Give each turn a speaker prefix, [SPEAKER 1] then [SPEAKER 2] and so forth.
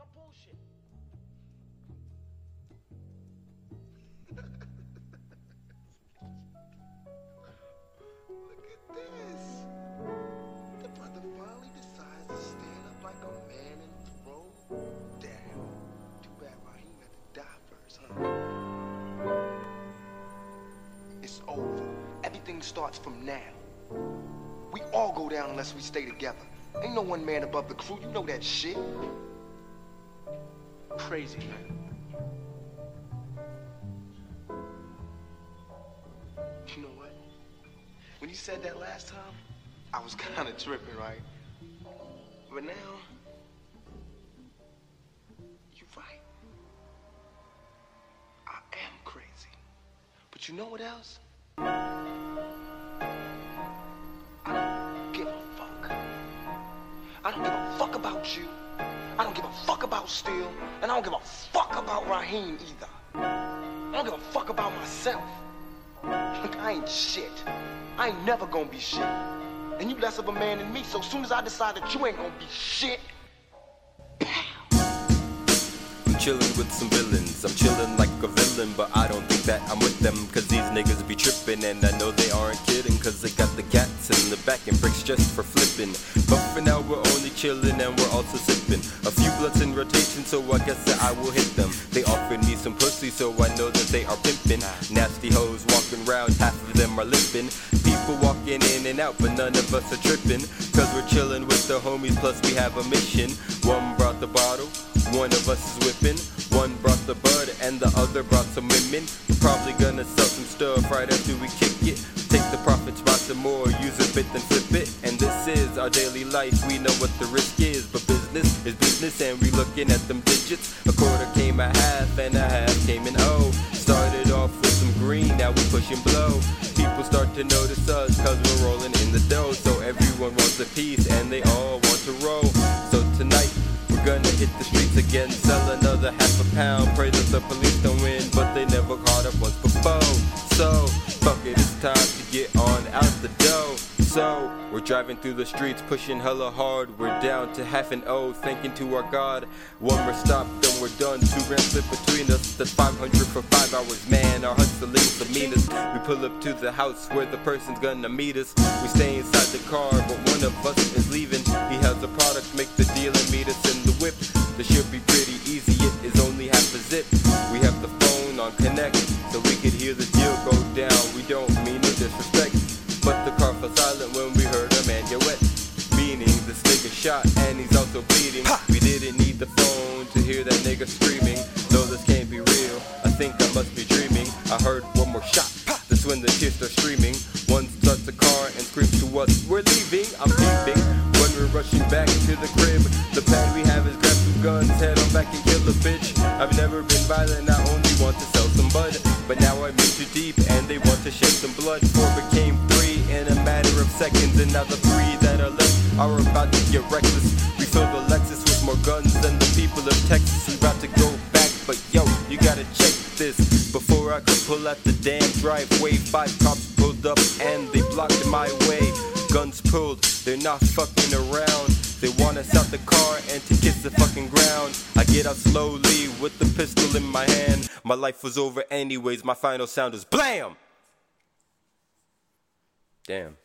[SPEAKER 1] Y'all bullshit.
[SPEAKER 2] Look at this. The brother finally decides to stand up like a man and throw down. Too bad Raheem had to die first, huh? It's over. Everything starts from now. We all go down unless we stay together. Ain't no one man above the crew. You know that shit.
[SPEAKER 1] Crazy, man.
[SPEAKER 2] You know what? When you said that last time, I was kind of tripping, right? But now, you're right. I am crazy. But you know what else? I don't give a fuck. I don't give a fuck about you. I don't give a fuck about Steel. And I don't give a fuck about Raheem either. I don't give a fuck about myself. Look, I ain't shit. I ain't never gonna be shit. And you less of a man than me, so soon as I decide that you ain't gonna be shit, pow.
[SPEAKER 3] I'm chillin' with some villains. I'm chillin' like a villain, but I now, we're only chillin' and we're also sippin'. A few blunts in rotation, so I guess that I will hit them. They offered me some pussy, so I know that they are pimpin'. Nasty hoes walking round, half of them are limpin'. People walking in and out, but none of us are trippin'. Cause we're chillin' with the homies, plus we have a mission. One brought the bottle, one of us is whipping. One brought the bud, and the other brought some women. We're probably gonna sell some stuff right after we kick it. The profits, buy some more, use a bit, then flip it. And this is our daily life, we know what the risk is. But business is business, and we looking at them digits. A quarter came a half, and a half came an O. Started off with some green, now we pushing blow. People start to notice us, cause we're rolling in the dough. So everyone wants a piece, and they all want to roll. So tonight, we're gonna hit the streets again, sell another half a pound. Pray that the police don't win, but they never caught up once before. So, fuck it, it's time So, we're driving through the streets, pushing hella hard. We're down to half an O, thanking to our God. One more stop, then we're done. Two grand split between us. That's 500 for five hours, man. Our hustling's the meanest. We pull up to the house where the person's gonna meet us. We stay inside the car, but one of us is leaving. He has a product, make the deal and meet us in the whip. This should be pretty easy, it is only half a zip. We have the phone on connect, so we could hear the deal go down. We don't shot and he's also bleeding. We didn't need the phone to hear that nigga screaming. No, this can't be real. I think I must be dreaming. I heard one more shot. That's when the tears start streaming. One starts the car and screams to us, We're leaving. I'm peeping. When we're rushing back to the crib, the plan we have is grab two guns, head on back and kill the bitch. I've never been violent, I only want to sell some bud. But now I'm in too deep and they want to shed some blood. Four became three in a matter of seconds, and now the three that are left are about to get reckless. We fill the Lexus with more guns than the people of Texas. We about to go back, but yo, you gotta check this. Before I could pull out the damn driveway, five cops pulled up and they blocked my way. Guns pulled, they're not fucking around. They want us out the car and to kiss the fucking ground. I get out slowly with the pistol in my hand. My life was over anyways, my final sound is BLAM! Damn.